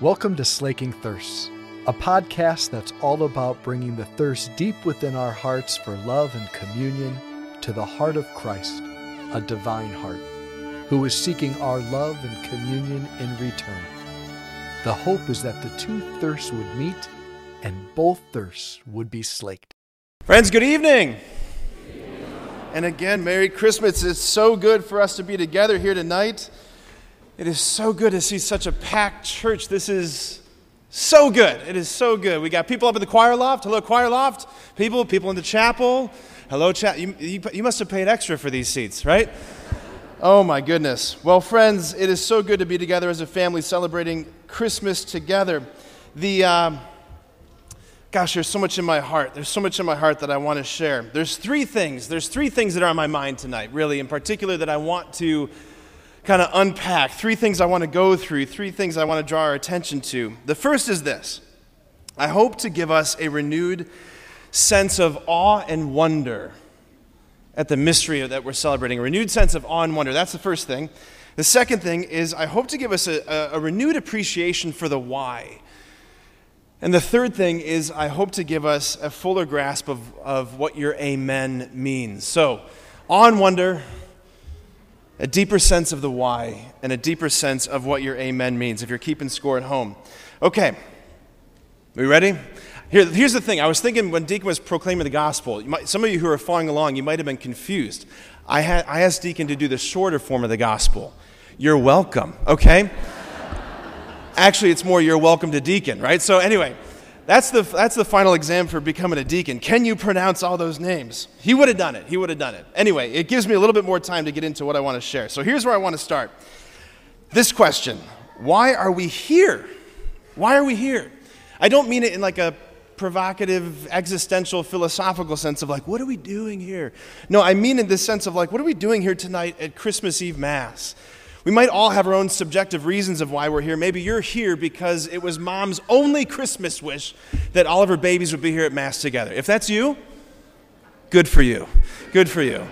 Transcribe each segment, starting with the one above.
Welcome to Slaking Thirsts, a podcast that's all about bringing the thirst deep within our hearts for love and communion to the heart of Christ, a divine heart, who is seeking our love and communion in return. The hope is that the two thirsts would meet and both thirsts would be slaked. Friends, good evening. And again, Merry Christmas. It's so good for us to be together here tonight. It is so good to see such a packed church. This is so good. It is so good. We got people up in the choir loft. Hello, choir loft. People, people in the chapel. Hello, chat. You, you, you must have paid extra for these seats, right? Oh my goodness. Well, friends, it is so good to be together as a family celebrating Christmas together. The um, gosh, there's so much in my heart. There's so much in my heart that I want to share. There's three things. There's three things that are on my mind tonight, really, in particular, that I want to kind of unpack, three things I want to go through, three things I want to draw our attention to. The first is this I hope to give us a renewed sense of awe and wonder at the mystery that we're celebrating, a renewed sense of awe and wonder. That's the first thing. The second thing is I hope to give us a, a, renewed appreciation for the why. And the third thing is, I hope to give us a fuller grasp of, of what your amen means. So, awe and wonder, a deeper sense of the why and a deeper sense of what your amen means if you're keeping score at home. Okay, we ready? Here, here's the thing. I was thinking when Deacon was proclaiming the gospel, might, some of you who are following along, you might have been confused. I, had, I asked Deacon to do the shorter form of the gospel. You're welcome, okay? Actually, it's more you're welcome to Deacon, right? So, anyway. That's the, that's the final exam for becoming a deacon. Can you pronounce all those names? He would have done it. He would have done it. Anyway, it gives me a little bit more time to get into what I want to share. So here's where I want to start. This question Why are we here? Why are we here? I don't mean it in like a provocative, existential, philosophical sense of like, what are we doing here? No, I mean in this sense of like, what are we doing here tonight at Christmas Eve Mass? We might all have our own subjective reasons of why we're here. Maybe you're here because it was mom's only Christmas wish that all of her babies would be here at Mass together. If that's you, good for you. Good for you.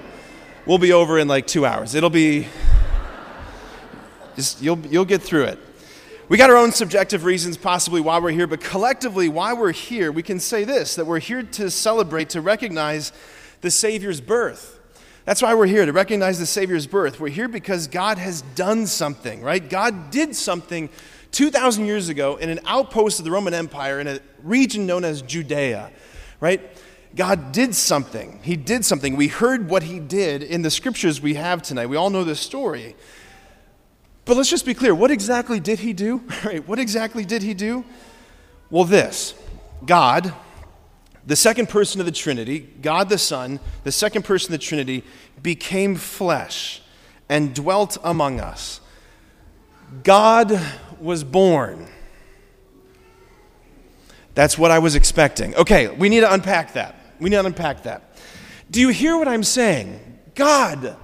We'll be over in like two hours. It'll be, just, you'll, you'll get through it. We got our own subjective reasons, possibly why we're here, but collectively, why we're here, we can say this that we're here to celebrate, to recognize the Savior's birth. That's why we're here, to recognize the Savior's birth. We're here because God has done something, right? God did something 2,000 years ago in an outpost of the Roman Empire in a region known as Judea, right? God did something. He did something. We heard what He did in the scriptures we have tonight. We all know this story. But let's just be clear what exactly did He do? Right? What exactly did He do? Well, this God, the second person of the Trinity, God the Son, the second person of the Trinity, became flesh and dwelt among us. God was born. That's what I was expecting. Okay, we need to unpack that. We need to unpack that. Do you hear what I'm saying? God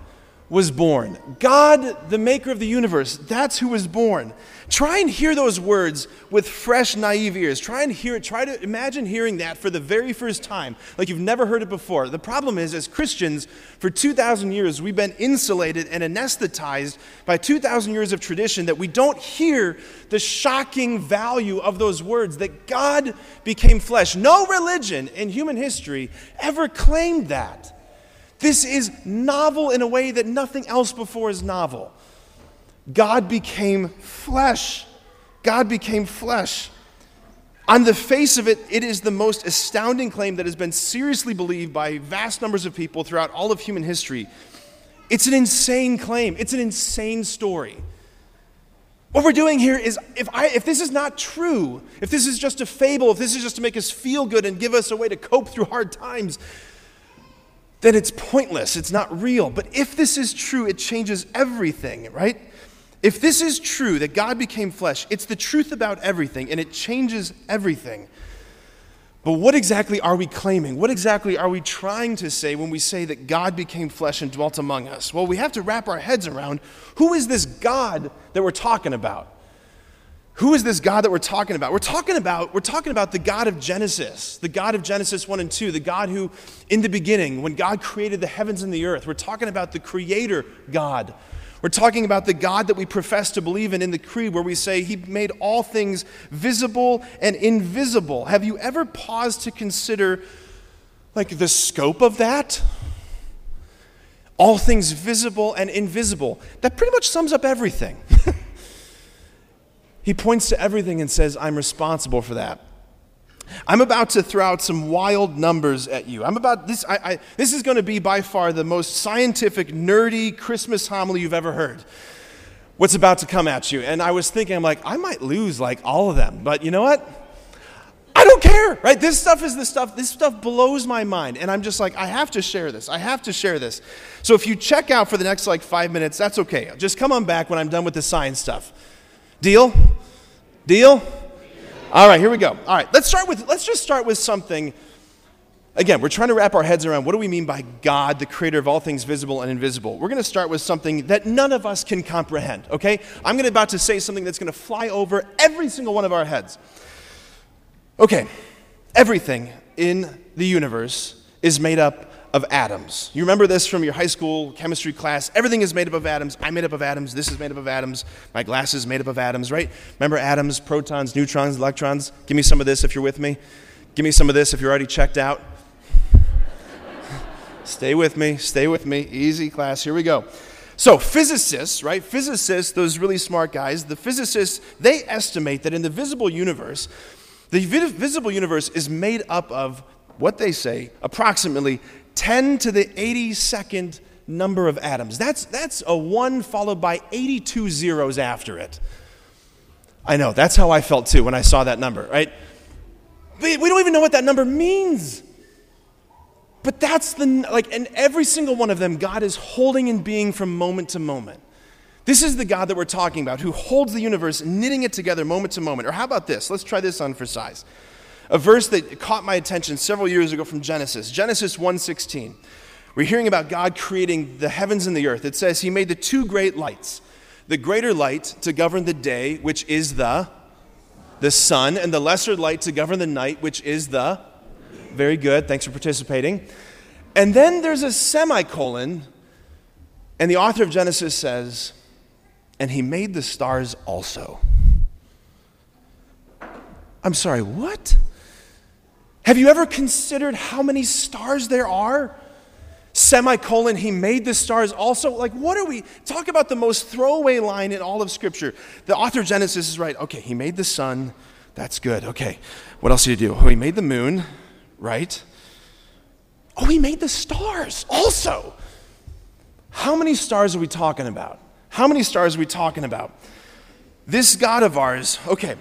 was born. God, the maker of the universe, that's who was born. Try and hear those words with fresh, naive ears. Try and hear it. Try to imagine hearing that for the very first time, like you've never heard it before. The problem is, as Christians, for 2,000 years, we've been insulated and anesthetized by 2,000 years of tradition that we don't hear the shocking value of those words that God became flesh. No religion in human history ever claimed that. This is novel in a way that nothing else before is novel. God became flesh. God became flesh. On the face of it, it is the most astounding claim that has been seriously believed by vast numbers of people throughout all of human history. It's an insane claim, it's an insane story. What we're doing here is if, I, if this is not true, if this is just a fable, if this is just to make us feel good and give us a way to cope through hard times, then it's pointless. It's not real. But if this is true, it changes everything, right? If this is true, that God became flesh, it's the truth about everything, and it changes everything. But what exactly are we claiming? What exactly are we trying to say when we say that God became flesh and dwelt among us? Well, we have to wrap our heads around who is this God that we're talking about? Who is this God that we're talking about? We're talking about, we're talking about the God of Genesis, the God of Genesis 1 and 2, the God who, in the beginning, when God created the heavens and the earth, we're talking about the Creator God. We're talking about the God that we profess to believe in in the Creed, where we say He made all things visible and invisible. Have you ever paused to consider, like, the scope of that? All things visible and invisible. That pretty much sums up everything. He points to everything and says, I'm responsible for that. I'm about to throw out some wild numbers at you. I'm about this. I, I, this is going to be by far the most scientific, nerdy Christmas homily you've ever heard. What's about to come at you? And I was thinking, I'm like, I might lose like all of them, but you know what? I don't care, right? This stuff is the stuff. This stuff blows my mind, and I'm just like, I have to share this. I have to share this. So if you check out for the next like five minutes, that's okay. Just come on back when I'm done with the science stuff. Deal? Deal? All right, here we go. All right, let's start with let's just start with something. Again, we're trying to wrap our heads around what do we mean by God, the creator of all things visible and invisible. We're going to start with something that none of us can comprehend, okay? I'm going to about to say something that's going to fly over every single one of our heads. Okay. Everything in the universe is made up of atoms. You remember this from your high school chemistry class. Everything is made up of atoms. I'm made up of atoms. This is made up of atoms. My glass is made up of atoms, right? Remember atoms, protons, neutrons, electrons? Give me some of this if you're with me. Give me some of this if you're already checked out. stay with me. Stay with me. Easy class. Here we go. So, physicists, right? Physicists, those really smart guys, the physicists, they estimate that in the visible universe, the visible universe is made up of what they say approximately 10 to the 82nd number of atoms. That's, that's a 1 followed by 82 zeros after it. I know, that's how I felt too when I saw that number, right? We, we don't even know what that number means. But that's the, like, and every single one of them, God is holding in being from moment to moment. This is the God that we're talking about, who holds the universe, knitting it together moment to moment. Or how about this? Let's try this on for size a verse that caught my attention several years ago from Genesis, Genesis 1:16. We're hearing about God creating the heavens and the earth. It says he made the two great lights. The greater light to govern the day, which is the the sun, and the lesser light to govern the night, which is the very good. Thanks for participating. And then there's a semicolon, and the author of Genesis says, and he made the stars also. I'm sorry, what? Have you ever considered how many stars there are? Semicolon, he made the stars also. Like, what are we? Talk about the most throwaway line in all of Scripture. The author Genesis is right. Okay, he made the sun. That's good. Okay, what else did he do? Oh, he made the moon, right? Oh, he made the stars also. How many stars are we talking about? How many stars are we talking about? This God of ours, okay,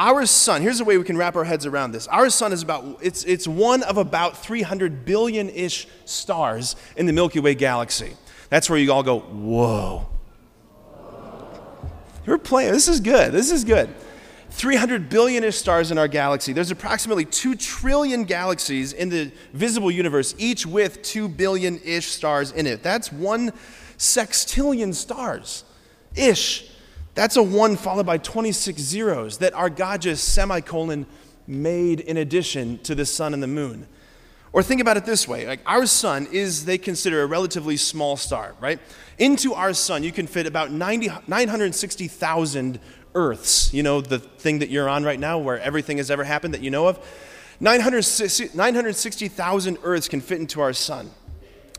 our sun, here's a way we can wrap our heads around this. Our sun is about, it's, it's one of about 300 billion ish stars in the Milky Way galaxy. That's where you all go, whoa. You're playing, this is good, this is good. 300 billion ish stars in our galaxy. There's approximately 2 trillion galaxies in the visible universe, each with 2 billion ish stars in it. That's one sextillion stars ish. That's a 1 followed by 26 zeros that our God just semicolon made in addition to the sun and the moon. Or think about it this way like our sun is, they consider a relatively small star, right? Into our sun, you can fit about 90, 960,000 Earths. You know, the thing that you're on right now where everything has ever happened that you know of? 960,000 Earths can fit into our sun.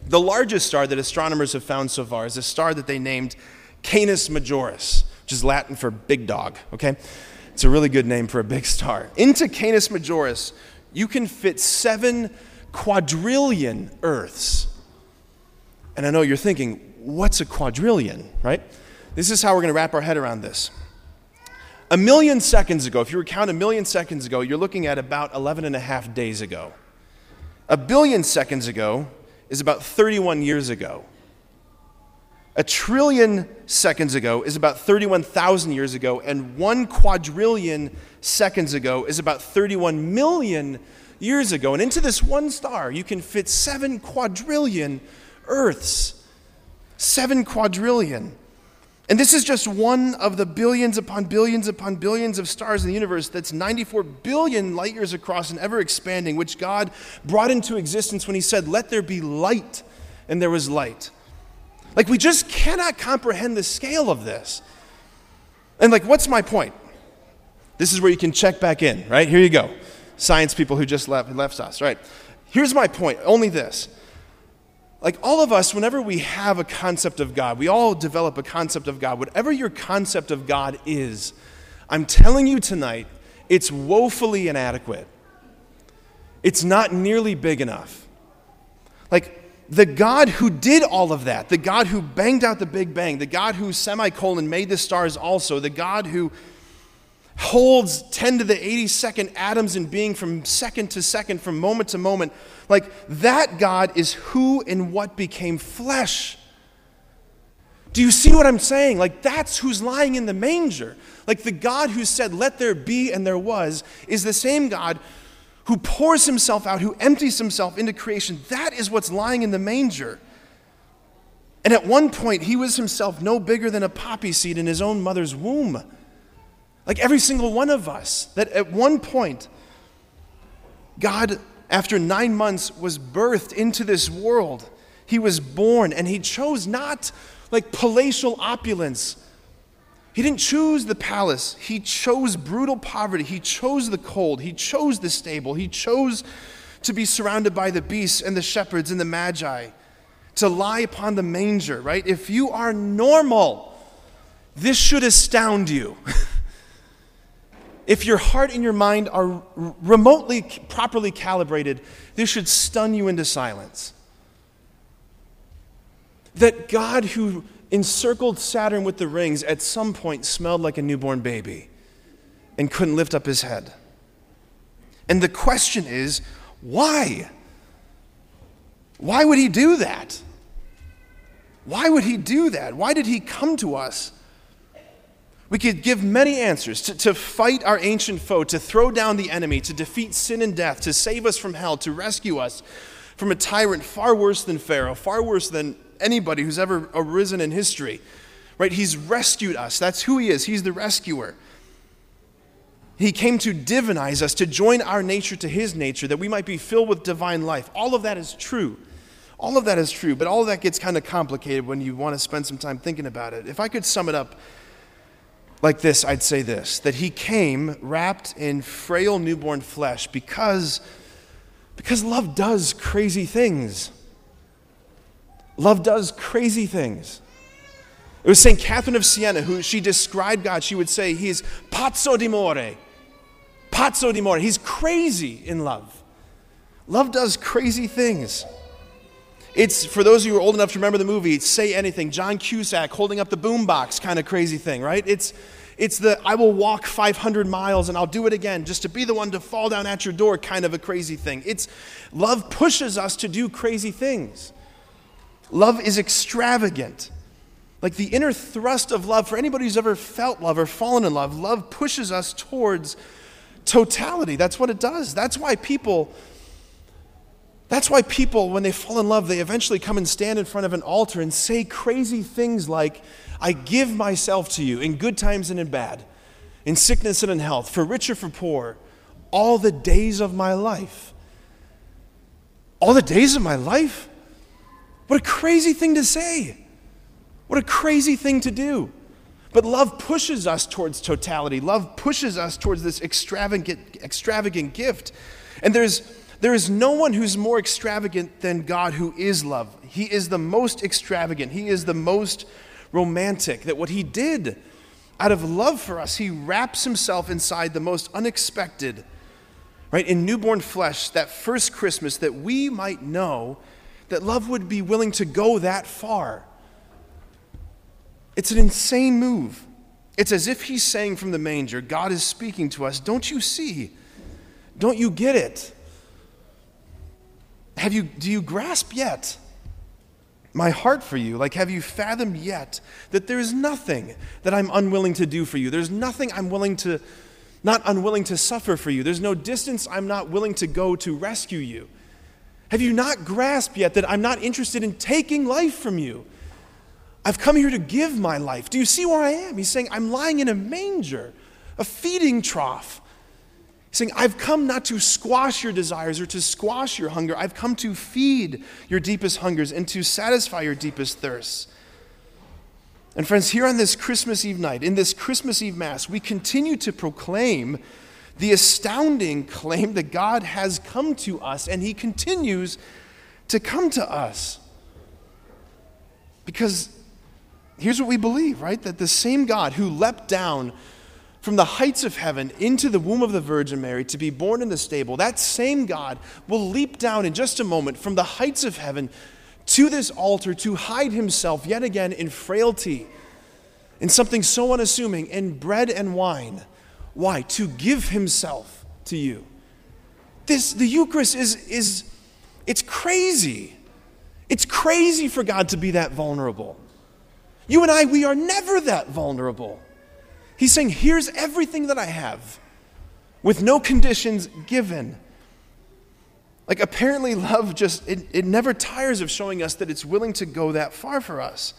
The largest star that astronomers have found so far is a star that they named Canis Majoris which is Latin for big dog, okay? It's a really good name for a big star. Into Canis Majoris, you can fit seven quadrillion Earths. And I know you're thinking, what's a quadrillion, right? This is how we're going to wrap our head around this. A million seconds ago, if you were count a million seconds ago, you're looking at about 11 and a half days ago. A billion seconds ago is about 31 years ago. A trillion seconds ago is about 31,000 years ago, and one quadrillion seconds ago is about 31 million years ago. And into this one star, you can fit seven quadrillion Earths. Seven quadrillion. And this is just one of the billions upon billions upon billions of stars in the universe that's 94 billion light years across and ever expanding, which God brought into existence when He said, Let there be light, and there was light. Like, we just cannot comprehend the scale of this. And, like, what's my point? This is where you can check back in, right? Here you go. Science people who just left, left us, right? Here's my point only this. Like, all of us, whenever we have a concept of God, we all develop a concept of God. Whatever your concept of God is, I'm telling you tonight, it's woefully inadequate. It's not nearly big enough. Like, the God who did all of that, the God who banged out the Big Bang, the God who semicolon made the stars also, the God who holds 10 to the 82nd atoms in being from second to second, from moment to moment, like that God is who and what became flesh. Do you see what I'm saying? Like, that's who's lying in the manger. Like, the God who said, Let there be, and there was, is the same God who pours himself out, who empties himself into creation. That is what's lying in the manger. And at one point, he was himself no bigger than a poppy seed in his own mother's womb. Like every single one of us, that at one point, God, after nine months, was birthed into this world. He was born, and he chose not like palatial opulence he didn't choose the palace. He chose brutal poverty. He chose the cold. He chose the stable. He chose to be surrounded by the beasts and the shepherds and the magi, to lie upon the manger, right? If you are normal, this should astound you. if your heart and your mind are remotely properly calibrated, this should stun you into silence. That God, who encircled Saturn with the rings at some point smelled like a newborn baby and couldn't lift up his head. And the question is, why? Why would he do that? Why would he do that? Why did he come to us? We could give many answers to, to fight our ancient foe, to throw down the enemy, to defeat sin and death, to save us from hell, to rescue us from a tyrant far worse than Pharaoh, far worse than anybody who's ever arisen in history. Right? He's rescued us. That's who he is. He's the rescuer. He came to divinize us, to join our nature to his nature, that we might be filled with divine life. All of that is true. All of that is true, but all of that gets kind of complicated when you want to spend some time thinking about it. If I could sum it up like this, I'd say this that he came wrapped in frail newborn flesh because, because love does crazy things. Love does crazy things. It was St. Catherine of Siena who she described God. She would say, He's pazzo di d'amore. Pazzo di d'amore. He's crazy in love. Love does crazy things. It's, for those of you who are old enough to remember the movie, Say Anything, John Cusack holding up the boombox kind of crazy thing, right? It's, it's the I will walk 500 miles and I'll do it again just to be the one to fall down at your door kind of a crazy thing. It's love pushes us to do crazy things. Love is extravagant. Like the inner thrust of love, for anybody who's ever felt love or fallen in love, love pushes us towards totality. That's what it does. That's why people. That's why people, when they fall in love, they eventually come and stand in front of an altar and say crazy things like, I give myself to you in good times and in bad, in sickness and in health, for rich or for poor, all the days of my life. All the days of my life? What a crazy thing to say. What a crazy thing to do. But love pushes us towards totality. Love pushes us towards this extravagant, extravagant gift. And there's, there is no one who's more extravagant than God who is love. He is the most extravagant. He is the most romantic. That what He did out of love for us, He wraps Himself inside the most unexpected, right? In newborn flesh, that first Christmas, that we might know that love would be willing to go that far. It's an insane move. It's as if he's saying from the manger, God is speaking to us, Don't you see? Don't you get it? Have you, do you grasp yet my heart for you? Like, have you fathomed yet that there is nothing that I'm unwilling to do for you? There's nothing I'm willing to, not unwilling to suffer for you. There's no distance I'm not willing to go to rescue you. Have you not grasped yet that I'm not interested in taking life from you? I've come here to give my life. Do you see where I am? He's saying, I'm lying in a manger, a feeding trough. He's saying, I've come not to squash your desires or to squash your hunger. I've come to feed your deepest hungers and to satisfy your deepest thirsts. And friends, here on this Christmas Eve night, in this Christmas Eve Mass, we continue to proclaim the astounding claim that God has come to us and He continues to come to us. Because here's what we believe, right? That the same God who leapt down from the heights of heaven into the womb of the Virgin Mary to be born in the stable, that same God will leap down in just a moment from the heights of heaven to this altar to hide himself yet again in frailty, in something so unassuming, in bread and wine. Why? To give himself to you. This, the Eucharist is, is it's crazy. It's crazy for God to be that vulnerable. You and I, we are never that vulnerable. He's saying, Here's everything that I have with no conditions given. Like, apparently, love just, it, it never tires of showing us that it's willing to go that far for us.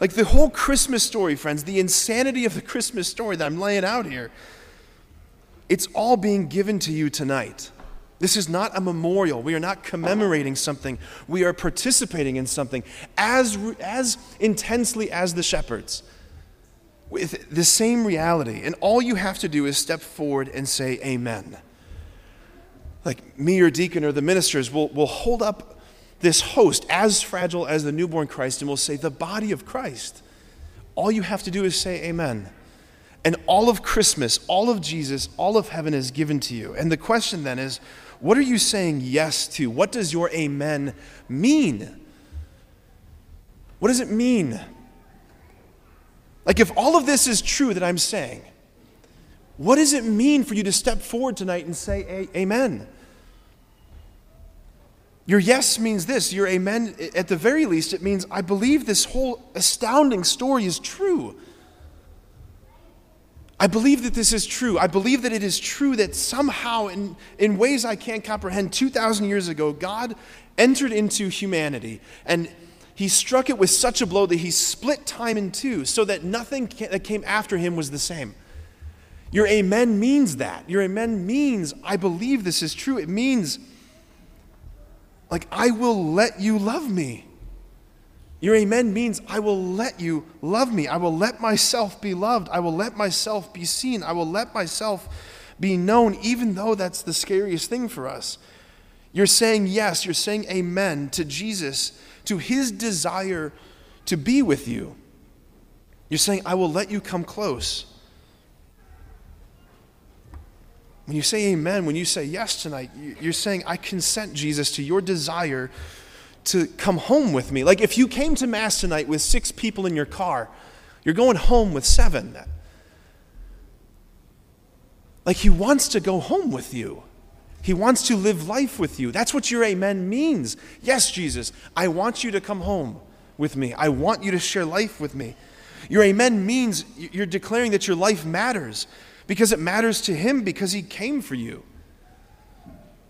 Like, the whole Christmas story, friends, the insanity of the Christmas story that I'm laying out here, it's all being given to you tonight. This is not a memorial. We are not commemorating something. We are participating in something as, as intensely as the shepherds with the same reality. And all you have to do is step forward and say, Amen. Like me or deacon or the ministers will, will hold up this host as fragile as the newborn Christ and will say, The body of Christ. All you have to do is say, Amen. And all of Christmas, all of Jesus, all of heaven is given to you. And the question then is, what are you saying yes to? What does your amen mean? What does it mean? Like, if all of this is true that I'm saying, what does it mean for you to step forward tonight and say amen? Your yes means this. Your amen, at the very least, it means I believe this whole astounding story is true. I believe that this is true. I believe that it is true that somehow, in, in ways I can't comprehend, 2,000 years ago, God entered into humanity and he struck it with such a blow that he split time in two so that nothing that came after him was the same. Your amen means that. Your amen means, I believe this is true. It means, like, I will let you love me. Your amen means I will let you love me. I will let myself be loved. I will let myself be seen. I will let myself be known, even though that's the scariest thing for us. You're saying yes, you're saying amen to Jesus, to his desire to be with you. You're saying, I will let you come close. When you say amen, when you say yes tonight, you're saying, I consent, Jesus, to your desire to come home with me. Like if you came to Mass tonight with six people in your car, you're going home with seven. Like he wants to go home with you. He wants to live life with you. That's what your amen means. Yes, Jesus, I want you to come home with me. I want you to share life with me. Your amen means you're declaring that your life matters because it matters to him because he came for you.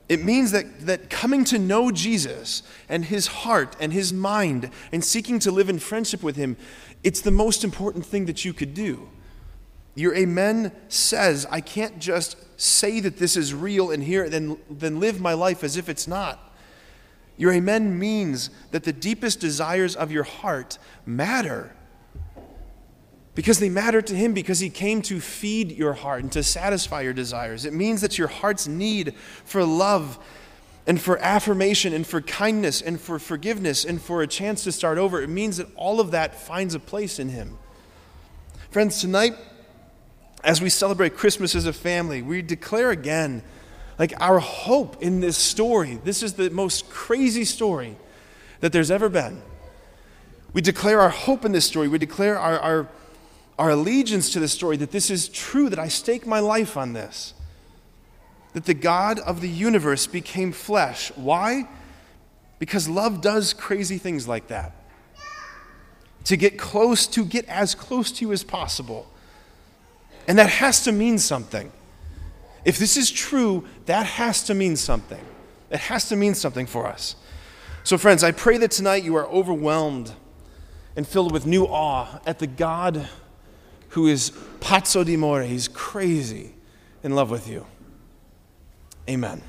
It means that, that coming to know Jesus and his heart and his mind and seeking to live in friendship with him, it's the most important thing that you could do. Your amen says, I can't just say that this is real and here, then, then live my life as if it's not. Your amen means that the deepest desires of your heart matter because they matter to him because he came to feed your heart and to satisfy your desires. It means that your heart's need for love and for affirmation and for kindness and for forgiveness and for a chance to start over, it means that all of that finds a place in him. Friends, tonight, as we celebrate Christmas as a family, we declare again like our hope in this story. This is the most crazy story that there's ever been. We declare our hope in this story. We declare our, our our allegiance to the story that this is true, that I stake my life on this. That the God of the universe became flesh. Why? Because love does crazy things like that. To get close, to get as close to you as possible. And that has to mean something. If this is true, that has to mean something. It has to mean something for us. So, friends, I pray that tonight you are overwhelmed and filled with new awe at the God who is pazzo di more, he's crazy in love with you. Amen.